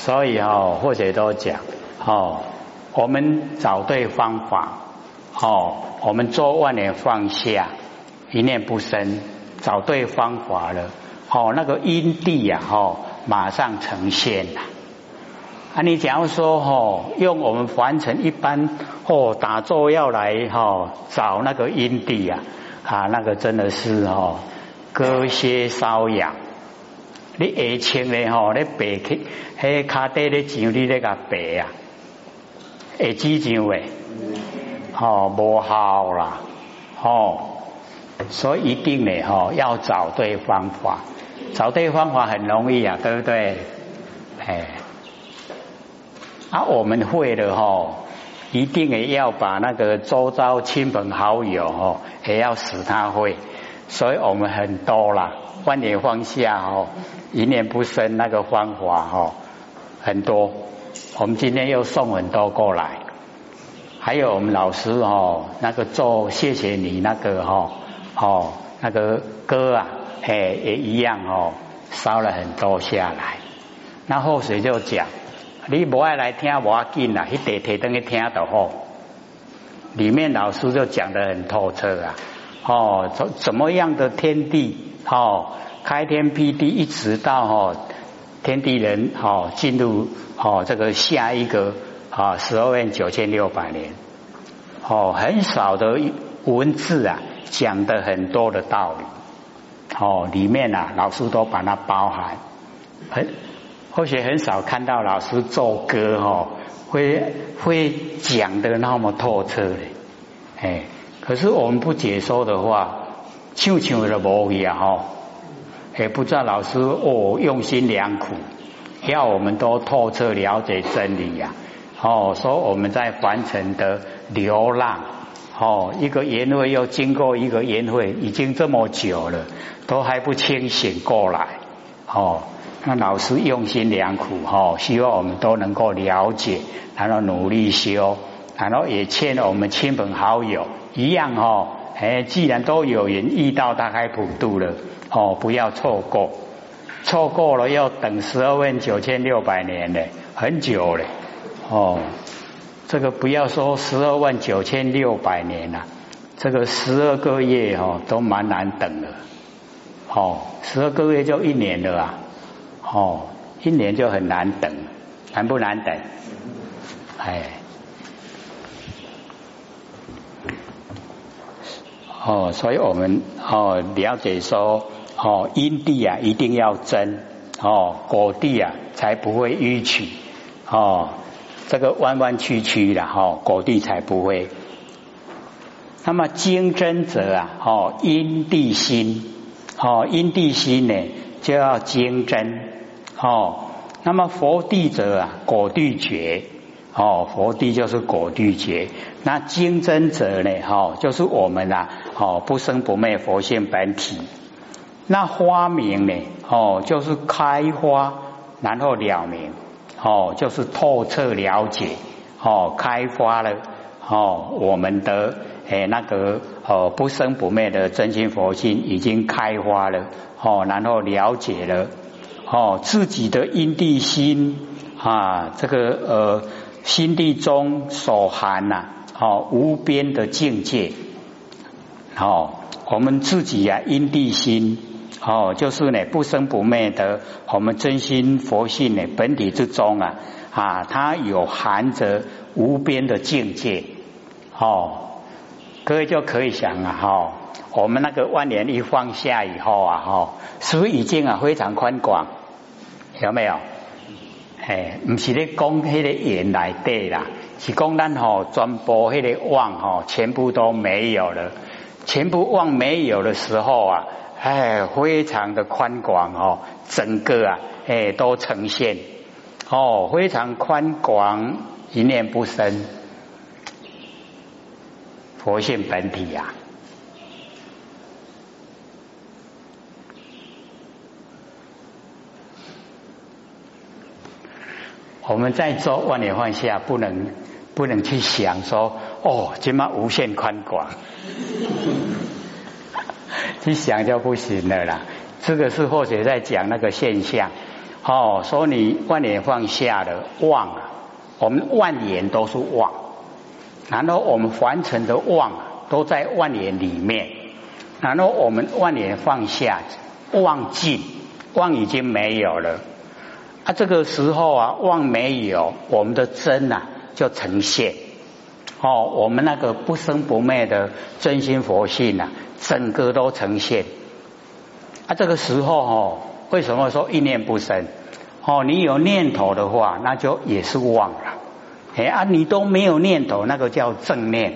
所以哦，或者都讲哦，我们找对方法哦，我们做万年放下，一念不生，找对方法了哦，那个因地呀哦，马上呈现了。啊，你假如说哦，用我们凡尘一般哦打坐要来哈找那个因地呀啊，那个真的是哦割靴搔痒。你下清咧吼，你白去，迄卡底咧上你咧个白啊，会支上未？吼，无效啦，吼，所以一定咧吼，要找对方法，找对方法很容易啊，对不对？哎，啊，我们会的吼，一定也要把那个周遭亲朋好友吼，也要使他会，所以我们很多啦。万年放下哦，一念不生那个方法哦，很多。我们今天又送很多过来，还有我们老师哦，那个做谢谢你那个哈哦那个歌啊，嘿也一样哦，烧了很多下来。那后水就讲，你不爱来听我紧啦，一叠叠等去听的好。里面老师就讲的很透彻啊，哦怎怎么样的天地。哦，开天辟地，一直到哦天地人哦进入哦这个下一个啊十二万九千六百年，哦很少的文字啊讲的很多的道理，哦里面啊老师都把它包含，很或许很少看到老师奏歌哦会会讲的那么透彻的，哎，可是我们不解说的话。唱唱的无去啊！吼，也不知道老师哦用心良苦，要我们都透彻了解真理呀！哦，说我们在凡尘的流浪，哦，一个言会又经过一个言会，已经这么久了，都还不清醒过来。哦，那老师用心良苦，哦，希望我们都能够了解，然后努力修，然后也劝我们亲朋好友一样，哦。哎，既然都有缘遇到大开普渡了，哦，不要错过，错过了要等十二万九千六百年呢，很久嘞，哦，这个不要说十二万九千六百年了，这个十二个月哦都蛮难等的，哦，十二个月就一年了啊，哦，一年就很难等，难不难等？哎。哦，所以我们哦了解说哦因地啊一定要真哦果地啊才不会迂曲哦这个弯弯曲曲的哈果地才不会。那么精真者啊哦因地心哦因地心呢就要精真哦那么佛地者啊果地觉。哦，佛地就是果地劫，那精真者呢？哈，就是我们呐，哦，不生不灭佛性本体。那花明呢？哦，就是开花，然后了明，哦，就是透彻了解，哦，开发了，哦，我们的诶那个哦不生不灭的真心佛性已经开花了，哦，然后了解了，哦，自己的因地心啊，这个呃。心地中所含呐，哦，无边的境界，哦，我们自己呀，因地心，哦，就是呢，不生不灭的，我们真心佛性呢，本体之中啊，啊，它有含着无边的境界，哦，各位就可以想啊，哈，我们那个万年一放下以后啊，哈，是不是已经啊非常宽广？有没有？哎，唔是咧讲迄个眼来底啦，是讲咱吼全部迄个妄吼全部都没有了，全部妄没有的时候啊，哎，非常的宽广哦，整个啊，哎，都呈现。哦，非常宽广，一念不生，佛性本体呀。我们在做万年放下，不能不能去想说哦，这么无限宽广，去想就不行了啦。这个是或者在讲那个现象。哦，说你万年放下了忘啊，我们万年都是忘，然后我们凡尘的忘都在万年里面，然后我们万年放下，忘尽，忘已经没有了。啊，这个时候啊，妄没有，我们的真呐就呈现。哦，我们那个不生不灭的真心佛性呐，整个都呈现。啊，这个时候哦，为什么说一念不生？哦，你有念头的话，那就也是妄了。哎啊，你都没有念头，那个叫正念。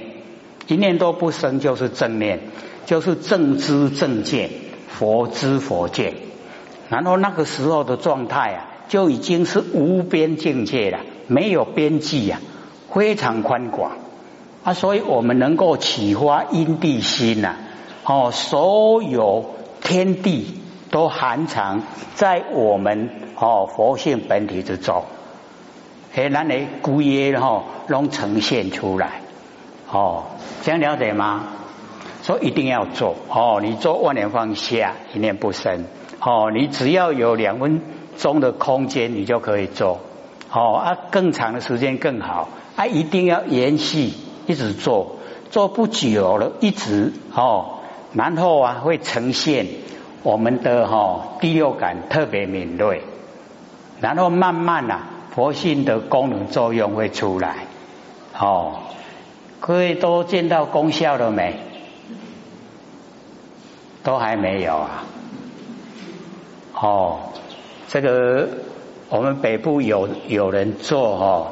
一念都不生，就是正念，就是正知正见，佛知佛见。然后那个时候的状态啊。就已经是无边境界了，没有边际呀，非常宽广啊！所以我们能够启发因地心呐，哦，所有天地都含藏在我们哦佛性本体之中，哎，那你故意哈能呈现出来哦，这样了解吗？所以一定要做哦，你做万年放下，一念不生哦，你只要有两分。中的空间你就可以做，哦啊，更长的时间更好。啊，一定要延续，一直做，做不久了，一直哦，然后啊会呈现我们的哈第六感特别敏锐，然后慢慢啊佛性的功能作用会出来，哦，各位都见到功效了没？都还没有啊，哦。这个我们北部有有人做哦，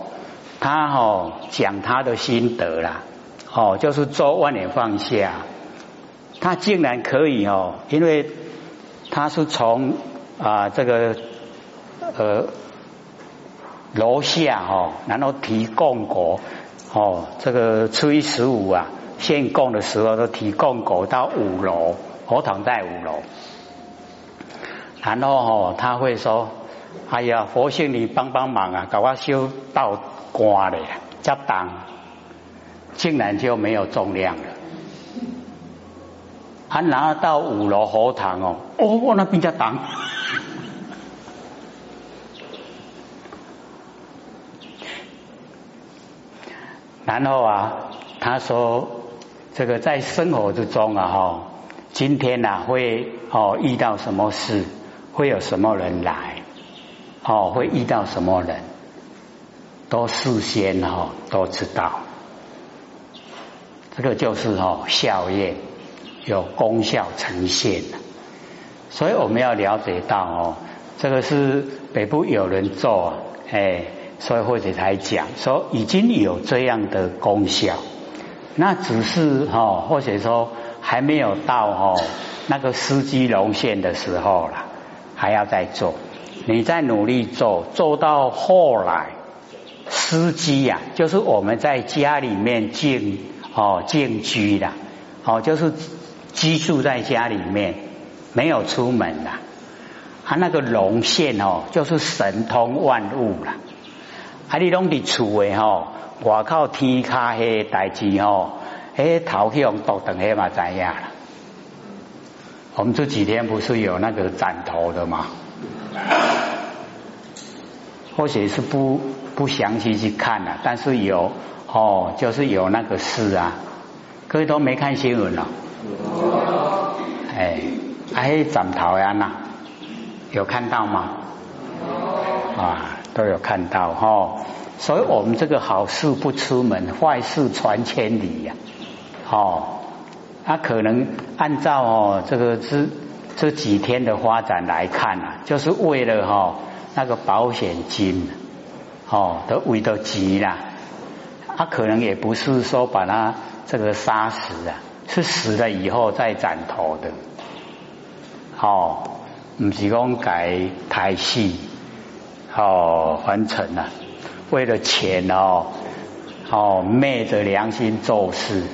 他哦讲他的心得啦，哦就是做万年放下，他竟然可以哦，因为他是从啊这个呃楼下哦，然后提供过哦这个初一十五啊献供的时候都提供过到五楼，佛堂在五楼。然后哦，他会说：“哎呀，佛性你帮帮忙啊，搞我修道官的加当，竟然就没有重量了。他拿到五楼佛堂哦，哦，那边加当。然后啊，他说这个在生活之中啊，哈，今天呐会哦遇到什么事？”会有什么人来？哦，会遇到什么人？都事先哈都知道，这个就是哦效验有功效呈现所以我们要了解到哦，这个是北部有人做，哎，所以或者才讲说已经有这样的功效，那只是哈或者说还没有到哦那个司机龙线的时候了。还要再做，你在努力做，做到后来，司机呀，就是我们在家里面静哦静居的，哦就是居住在家里面，没有出门的，他那个龙线哦，就是神通万物了。啊，你拢伫厝诶吼，外靠天卡迄代志吼，迄头去用独等迄嘛知影啦。我们这几天不是有那个斩头的吗？或许是不不详细去看了，但是有哦，就是有那个事啊。各位都没看新闻了？哎，哎，斩头呀那有看到吗？啊，都有看到哈。所以我们这个好事不出门，坏事传千里呀。哦。他可能按照哦这个这这几天的发展来看啊，就是为了哈那个保险金哦的为的急啦，他可能也不是说把他这个杀死啊，是死了以后再斩头的，哦，不是讲改台戏哦完成了，为了钱哦哦昧着良心做事。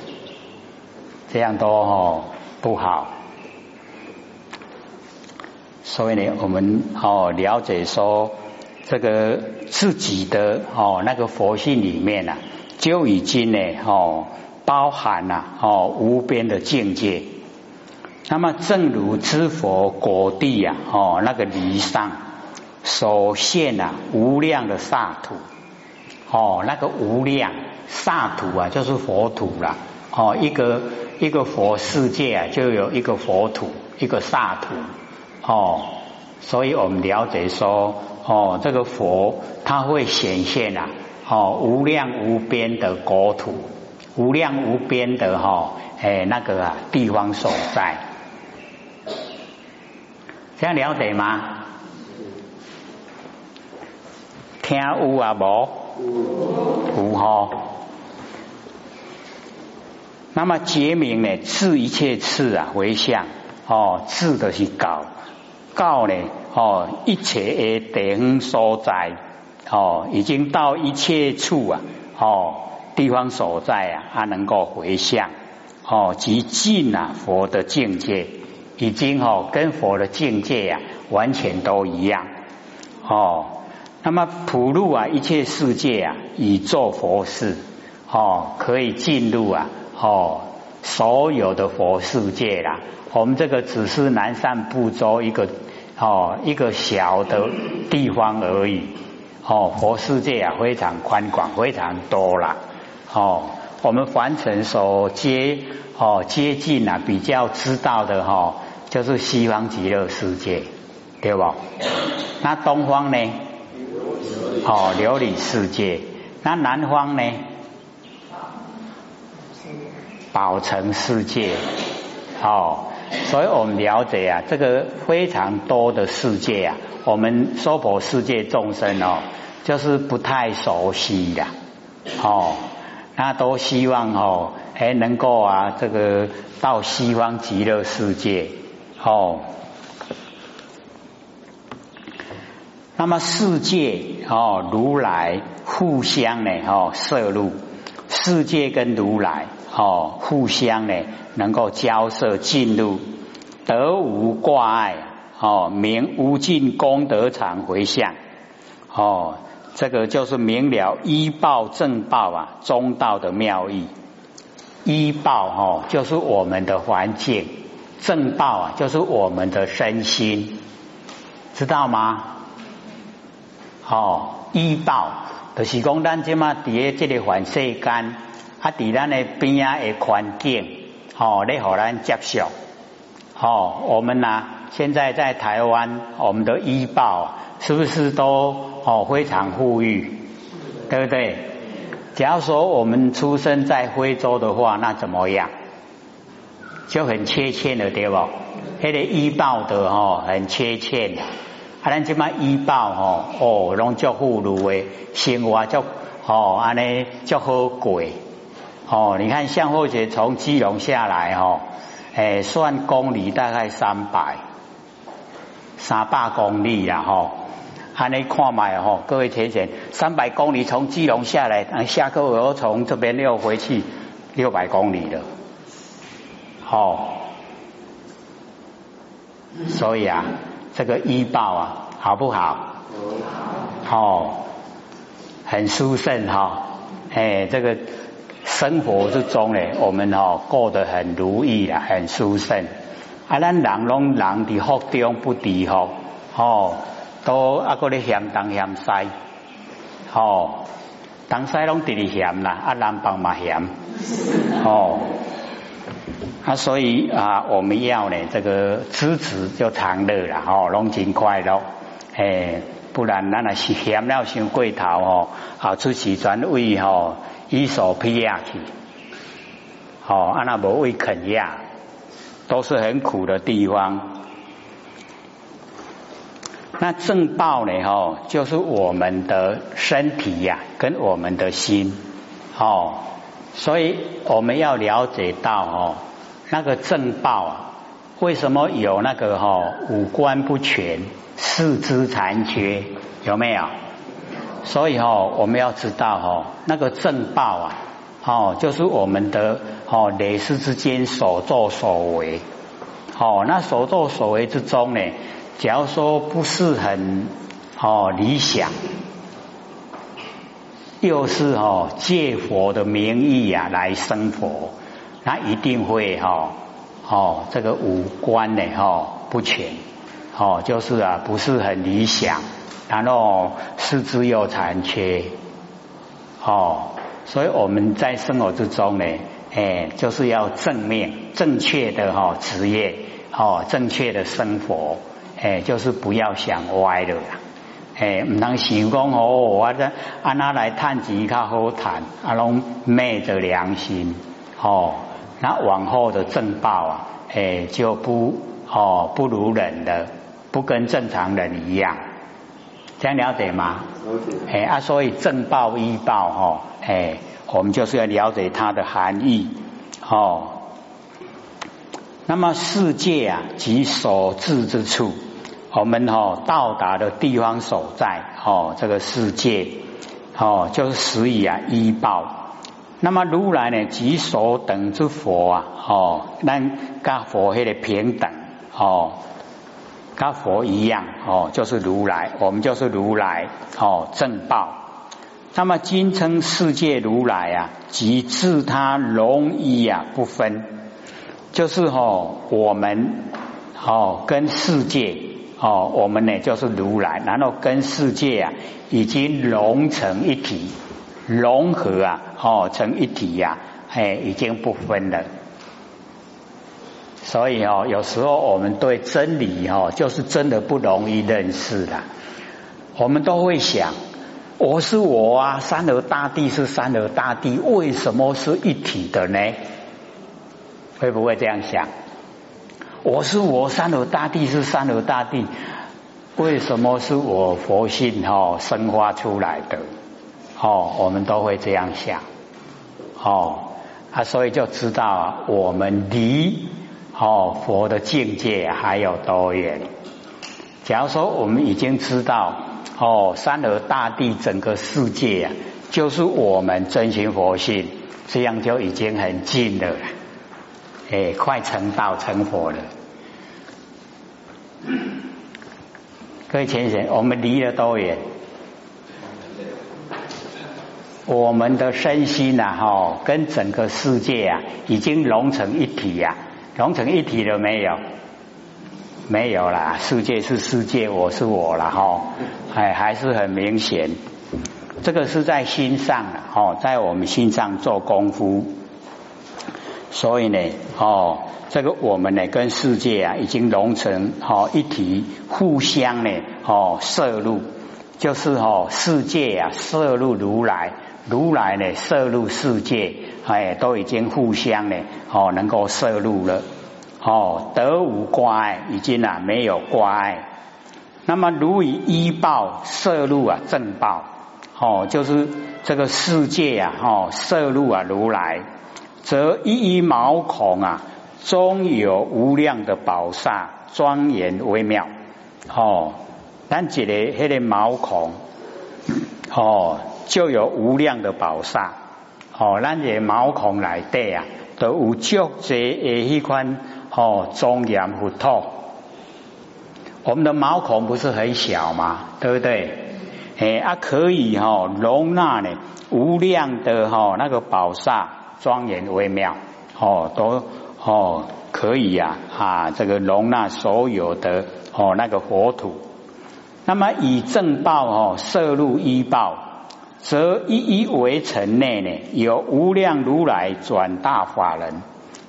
这样都哦不好，所以呢，我们哦了解说，这个自己的哦那个佛性里面啊，就已经呢哦包含了哦无边的境界。那么正如知佛果地呀哦那个离上所现啊无量的刹土，哦，那个无量刹土啊，就是佛土了，哦，一个一个佛世界啊，就有一个佛土，一个刹土，哦，所以我们了解说，哦，这个佛它会显现啊，哦，无量无边的国土，无量无边的哈，哎，那个啊地方所在，这样了解吗？听有啊无？有吼。那么觉明呢？治一切次啊，回向哦，治的是告告呢哦，一切的地方所在哦，已经到一切处啊哦，地方所在啊，它能够回向哦，即近啊佛的境界，已经哦跟佛的境界呀完全都一样哦。那么普入啊，一切世界啊，以做佛事哦，可以进入啊哦，所有的佛世界啦。我们这个只是南赡部洲一个哦一个小的地方而已哦，佛世界啊非常宽广，非常多啦哦。我们凡尘所接哦接近啊，比较知道的哈，就是西方极乐世界，对不？那东方呢？哦，琉璃世界，那南方呢？宝城世界，哦，所以我们了解啊，这个非常多的世界啊，我们娑婆世界众生哦，就是不太熟悉的，哦，那都希望哦，还能够啊，这个到西方极乐世界，哦。那么世界哦，如来互相呢哦摄入，世界跟如来哦互相呢能够交涉进入，得无挂碍哦，明无尽功德场回向。哦，这个就是明了依报正报啊中道的妙义，依报哦就是我们的环境，正报啊就是我们的身心，知道吗？哦，医报就是讲咱即嘛伫咧即个环世间，啊伫咱的边啊的环境，哦，咧互咱接受。哦，我们呐，现在在台湾，我们的医报是不是都哦非常富裕？对不对？假如说我们出生在非洲的话，那怎么样？就很缺欠的，对不？迄个医报的哦，很缺欠的。啊，咱即马医保吼，哦，拢足富裕诶，生活足吼，安尼足好过。哦，你看向后节从基隆下来哦，哎，算公里大概三百，三百公里啦吼。安尼看卖吼，各位田贤，三百公里从基隆下来，下课又从这边又回去六百公里了。好，所以啊。这个医报啊，好不好？好，哦，很殊胜哈，哎，这个生活之中呢，我们哦过得很如意啊，很舒胜。啊，咱人拢人伫福中不敌福，哦，都啊个咧嫌东嫌西，哦，东西拢直直嫌啦，啊南方嘛嫌，哦。啊，所以啊，我们要呢，这个知止就常乐了哦，拢真快乐，哎，不然咱那是嫌了伤过头哦，啊，出去转位吼，伊所劈下去，哦，啊那无位肯压，都是很苦的地方。那正报呢，吼，就是我们的身体呀，跟我们的心，哦，所以我们要了解到哦。那个正报啊，为什么有那个哈五官不全、四肢残缺？有没有？所以哈，我们要知道哈，那个正报啊，哦，就是我们的哦累世之间所作所为，哦，那所作所为之中呢，假如说不是很哦理想，又是哦借佛的名义啊来生活。那一定会哈哦，这个五官呢哈不全哦，就是啊，不是很理想，然后四肢又残缺，哦，所以我们在生活之中呢，哎，就是要正面、正确的哈职业，哦，正确的生活，哎，就是不要想歪了啦，哎，唔能想讲哦，我这安那来探钱较好谈，阿龙昧着良心，哦，那往后的正报啊，哎，就不哦不如人了。不跟正常人一样，这样了解吗？了解。哎啊，所以正报依报哈，哎，我们就是要了解它的含义哦。那么世界啊，及所至之处，我们哦到达的地方所在哦，这个世界哦，就是始以啊依报。那么如来呢，及所等之佛啊，哦，那跟佛黑的平等哦。跟佛一样哦，就是如来，我们就是如来哦，正报。那么今称世界如来啊，即自他容一啊不分，就是哦，我们哦跟世界哦，我们呢就是如来，然后跟世界啊已经融成一体，融合啊哦成一体呀，哎，已经不分了。所以哦，有时候我们对真理哦，就是真的不容易认识的。我们都会想，我是我啊，三河大地是三河大地，为什么是一体的呢？会不会这样想？我是我，三河大地是三河大地，为什么是我佛性哦生发出来的？哦，我们都会这样想。哦啊，所以就知道我们离。哦，佛的境界还有多远？假如说我们已经知道，哦，三河大地整个世界啊，就是我们真心佛性，这样就已经很近了，哎，快成道成佛了。各位浅显，我们离了多远？我们的身心呐，哈，跟整个世界啊，已经融成一体呀。融成一体了没有？没有啦，世界是世界，我是我了哈，哎，还是很明显。这个是在心上啊哦，在我们心上做功夫。所以呢，哦，这个我们呢跟世界啊已经融成哦一体，互相呢哦摄入，就是哦世界啊摄入如来，如来呢摄入世界。哎，都已经互相呢，哦，能够摄入了，哦，得无挂碍，已经啊没有挂碍。那么如以依报摄入啊正报，哦，就是这个世界啊，哦，摄入啊如来，则一一毛孔啊，中有无量的宝刹，庄严微妙。哦，咱一个迄个毛孔，哦，就有无量的宝刹。哦，咱这毛孔来底啊，都有足济诶迄款哦庄严佛土。我们的毛孔不是很小嘛？对不对？诶啊，可以哈容纳呢无量的哈那个宝刹，庄严微妙哦，都哦可以呀啊，这个容纳所有的哦那个佛土。那么以正报哦摄入依报。则一一围城内呢，有无量如来转大法人，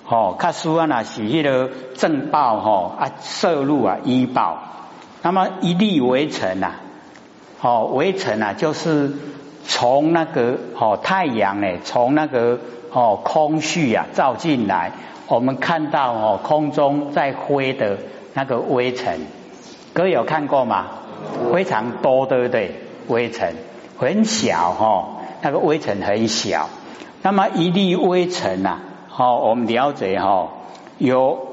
哦，看书啊，那是迄个正报吼啊，摄入啊依报，那么一粒围城啊，哦，围城啊，就是从那个哦太阳呢，从那个哦空虚啊照进来，我们看到哦空中在飞的那个微尘，各位有看过吗？非常多，对不对？微尘。很小哈，那个微尘很小。那么一粒微尘呐，哦，我们了解哈，有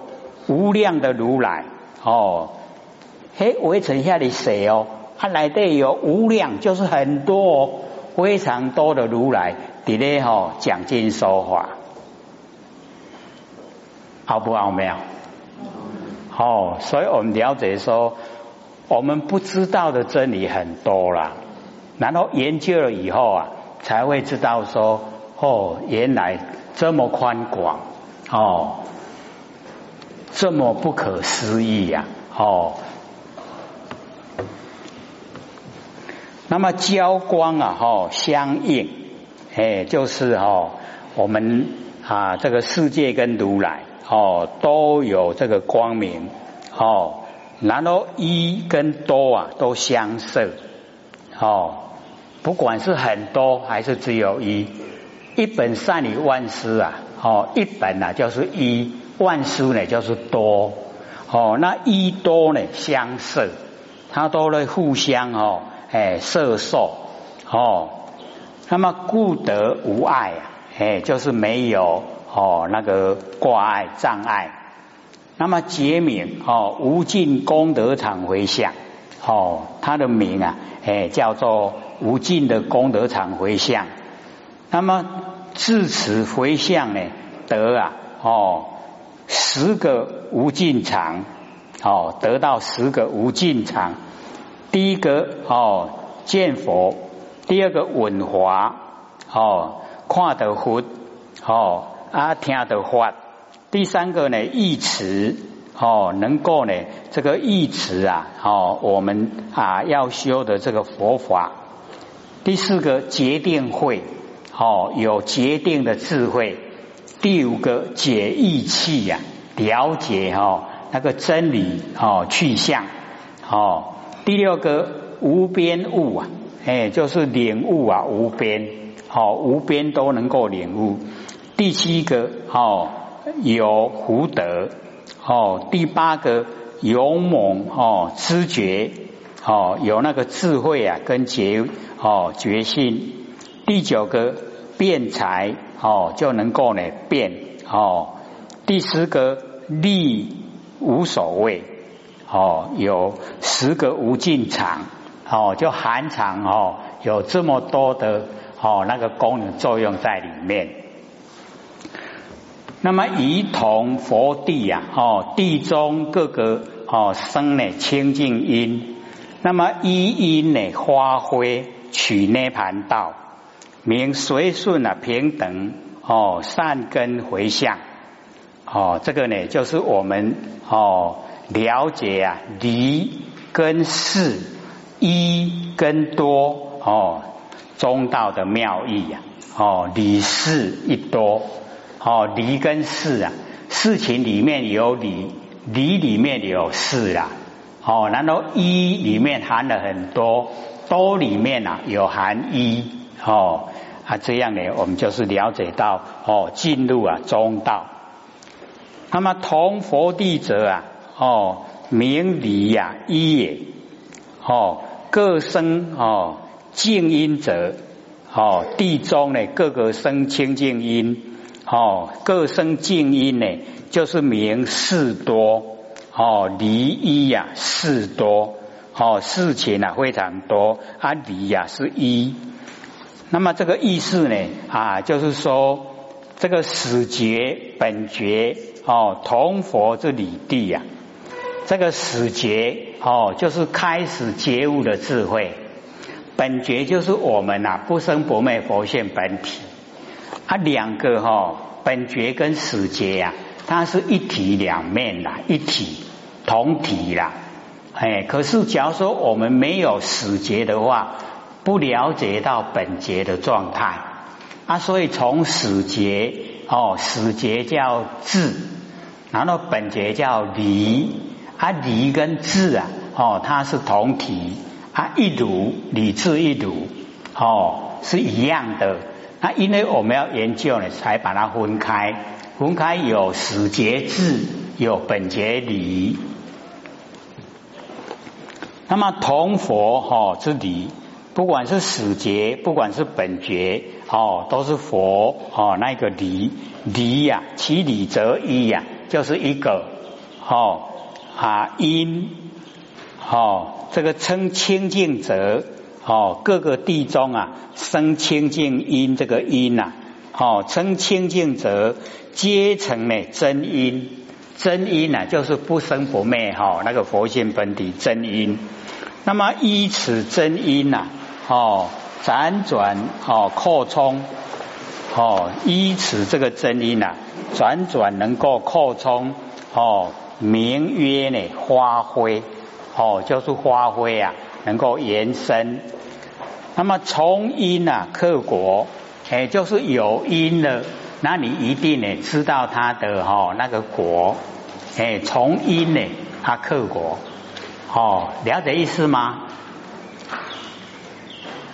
无量的如来哦。嘿，微尘下的谁哦？它来的有无量，就是很多，非常多的如来，伫咧哈讲经说法，好不奥妙？哦，所以我们了解说，我们不知道的真理很多啦。然后研究了以后啊，才会知道说，哦，原来这么宽广，哦，这么不可思议呀，哦。那么交光啊，哦，相应，哎，就是哦，我们啊，这个世界跟如来，哦，都有这个光明，哦，然后一跟多啊，都相似，哦。不管是很多还是只有一，一本善理万事啊，哦，一本啊就是一，万事呢就是多哦，那一多呢相摄，它都会互相哦。哎，色受哦，那么故得无碍啊，哎，就是没有哦那个挂碍障碍。那么结名哦，无尽功德场回向哦，它的名啊，哎，叫做无尽的功德场回向。那么自此回向呢，得啊哦十个无尽场哦，得到十个无尽场。第一个哦见佛，第二个闻华哦看得佛哦啊听得法，第三个呢义持哦能够呢这个义持啊哦我们啊要修的这个佛法，第四个决定慧哦有决定的智慧，第五个解义气呀了解哦那个真理哦去向哦。第六个无边悟啊，哎，就是领悟啊，无边，好，无边都能够领悟。第七个，哦，有福德，哦，第八个勇猛，哦，知觉，哦，有那个智慧啊，跟觉，哦，觉性。第九个辩才，哦，就能够呢辩，哦。第十个力无所谓。哦，有十个无尽场，哦，就含场哦，有这么多的哦那个功能作用在里面。那么仪同佛地呀，哦，地中各个哦生呢清净因，那么一因呢发挥取涅盘道，名随顺啊平等哦善根回向，哦，这个呢就是我们哦。了解啊，离跟事，一跟多哦，中道的妙义呀，哦，理事一多哦，离跟事啊，事情里面有理，理里面有事啦，哦，然后一里面含了很多，多里面啊有含一哦，啊这样呢，我们就是了解到哦，进入啊中道，那么同佛地者啊。哦，明理呀，一也。哦，各生哦，静音者，哦，地中呢，各个生清净音，哦，各生静音呢，就是明事多，哦，离一呀，事多，哦，事情啊非常多，啊，离呀是一。那么这个意思呢，啊，就是说这个始觉本觉，哦，同佛之理地呀。这个始觉哦，就是开始觉悟的智慧。本觉就是我们呐不生不灭佛性本体。它两个哈，本觉跟死觉呀，它是一体两面啦，一体同体啦。哎，可是假如说我们没有死觉的话，不了解到本觉的状态啊，所以从死觉哦，死觉叫智，然后本觉叫离。啊，离跟智啊，哦，它是同体，啊，一如理智一如，哦，是一样的。那因为我们要研究呢，才把它分开，分开有始节智，有本节理。那么同佛哈之理，不管是始节，不管是本觉，哦，都是佛哦那个理理呀，其理则一呀，就是一个，哦。啊，因哦，这个称清净者哦，各个地中啊生清净因，这个因呐，哦称清净者皆成呢真因，真因呐就是不生不灭哈，那个佛性本体真因。那么依此真因呐，哦辗转哦扩充哦依此这个真因呐，辗转能够扩充哦。名曰呢，发挥哦，就是发挥啊，能够延伸。那么从因啊克果，哎，就是有因了，那你一定呢知道它的哈那个果，哎，从因呢它克果，哦，了解意思吗？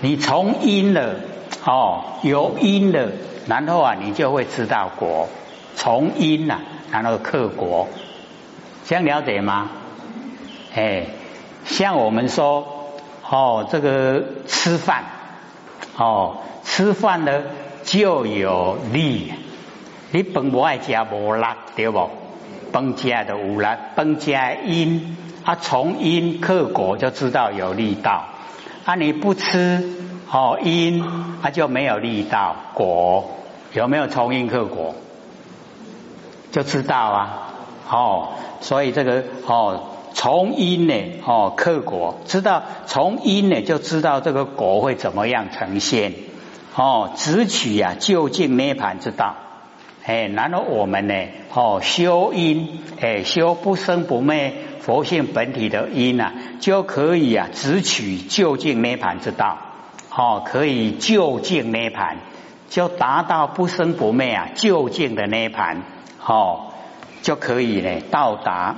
你从因了，哦，有因了，然后啊，你就会知道果，从因呐，然后克果，这样了解吗？哎，像我们说。哦，这个吃饭，哦，吃饭呢就有力。你本不爱加无力，对不？本加的无力，饭加因，啊，从因克果就知道有力道。啊，你不吃，哦，因，啊就没有力道。果有没有从因克果？就知道啊。哦，所以这个哦。从因呢，哦，克果，知道从因呢，就知道这个果会怎么样呈现，哦，直取呀，就近涅盘之道，哎，然后我们呢，哦，修因，哎，修不生不灭佛性本体的因啊，就可以啊，直取就近涅盘之道，哦，可以就近涅盘，就达到不生不灭啊，就近的涅盘，哦，就可以呢，到达。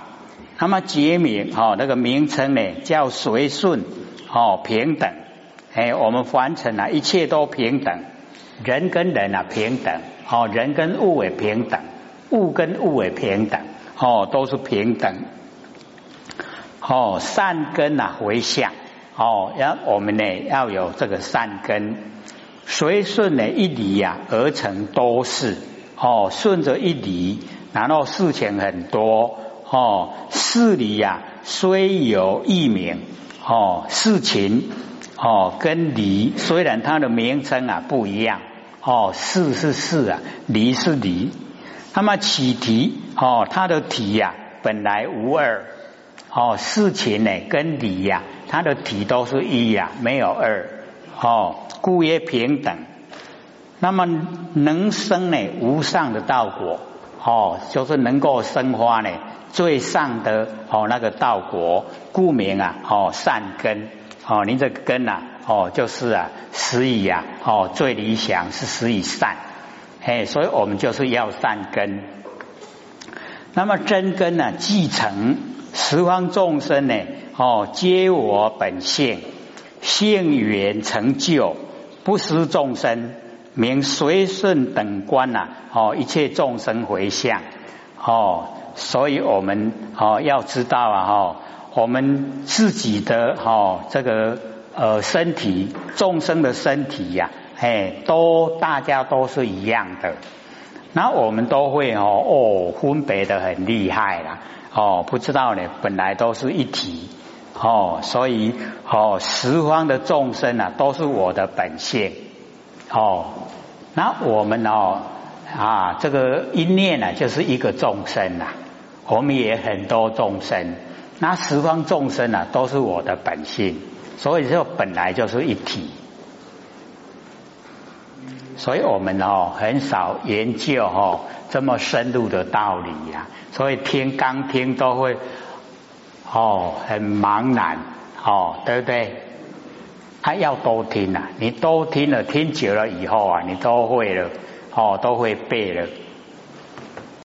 那么结名哦，那个名称呢叫随顺哦平等。哎，我们凡尘啊一切都平等，人跟人啊平等。哦，人跟物也平等，物跟物也平等哦，都是平等。哦。善根啊回向哦，要我们呢要有这个善根，随顺呢一理呀而成多事。哦，顺着一理，然后事情很多。哦，事理呀，虽有异名，哦，事情哦，跟理虽然它的名称啊不一样，哦，事是事啊，理是理，那么起题哦，它的题呀本来无二，哦，事情呢跟理呀，它的题都是一呀，没有二，哦，故曰平等。那么能生呢无上的道果，哦，就是能够生花呢。最上的哦，那个道果，故名啊，哦善根哦，您这个根呐，哦就是啊，实以啊，哦最理想是实以善，哎，所以我们就是要善根。那么真根呢，继承十方众生呢，哦皆我本性，性缘成就，不失众生，名随顺等观呐，哦一切众生回向，哦。所以我们哦要知道啊哈，我们自己的哈这个呃身体，众生的身体呀，哎，都大家都是一样的，那我们都会哦哦分别的很厉害啦，哦不知道呢，本来都是一体哦，所以哦十方的众生啊都是我的本性哦，那我们哦啊这个一念呢就是一个众生呐。我们也很多众生，那十方众生啊，都是我的本性，所以就本来就是一体。所以我们哦很少研究哦这么深入的道理呀，所以听刚听都会哦很茫然哦，对不对？他要多听啊，你多听了，听久了以后啊，你都会了哦，都会背了。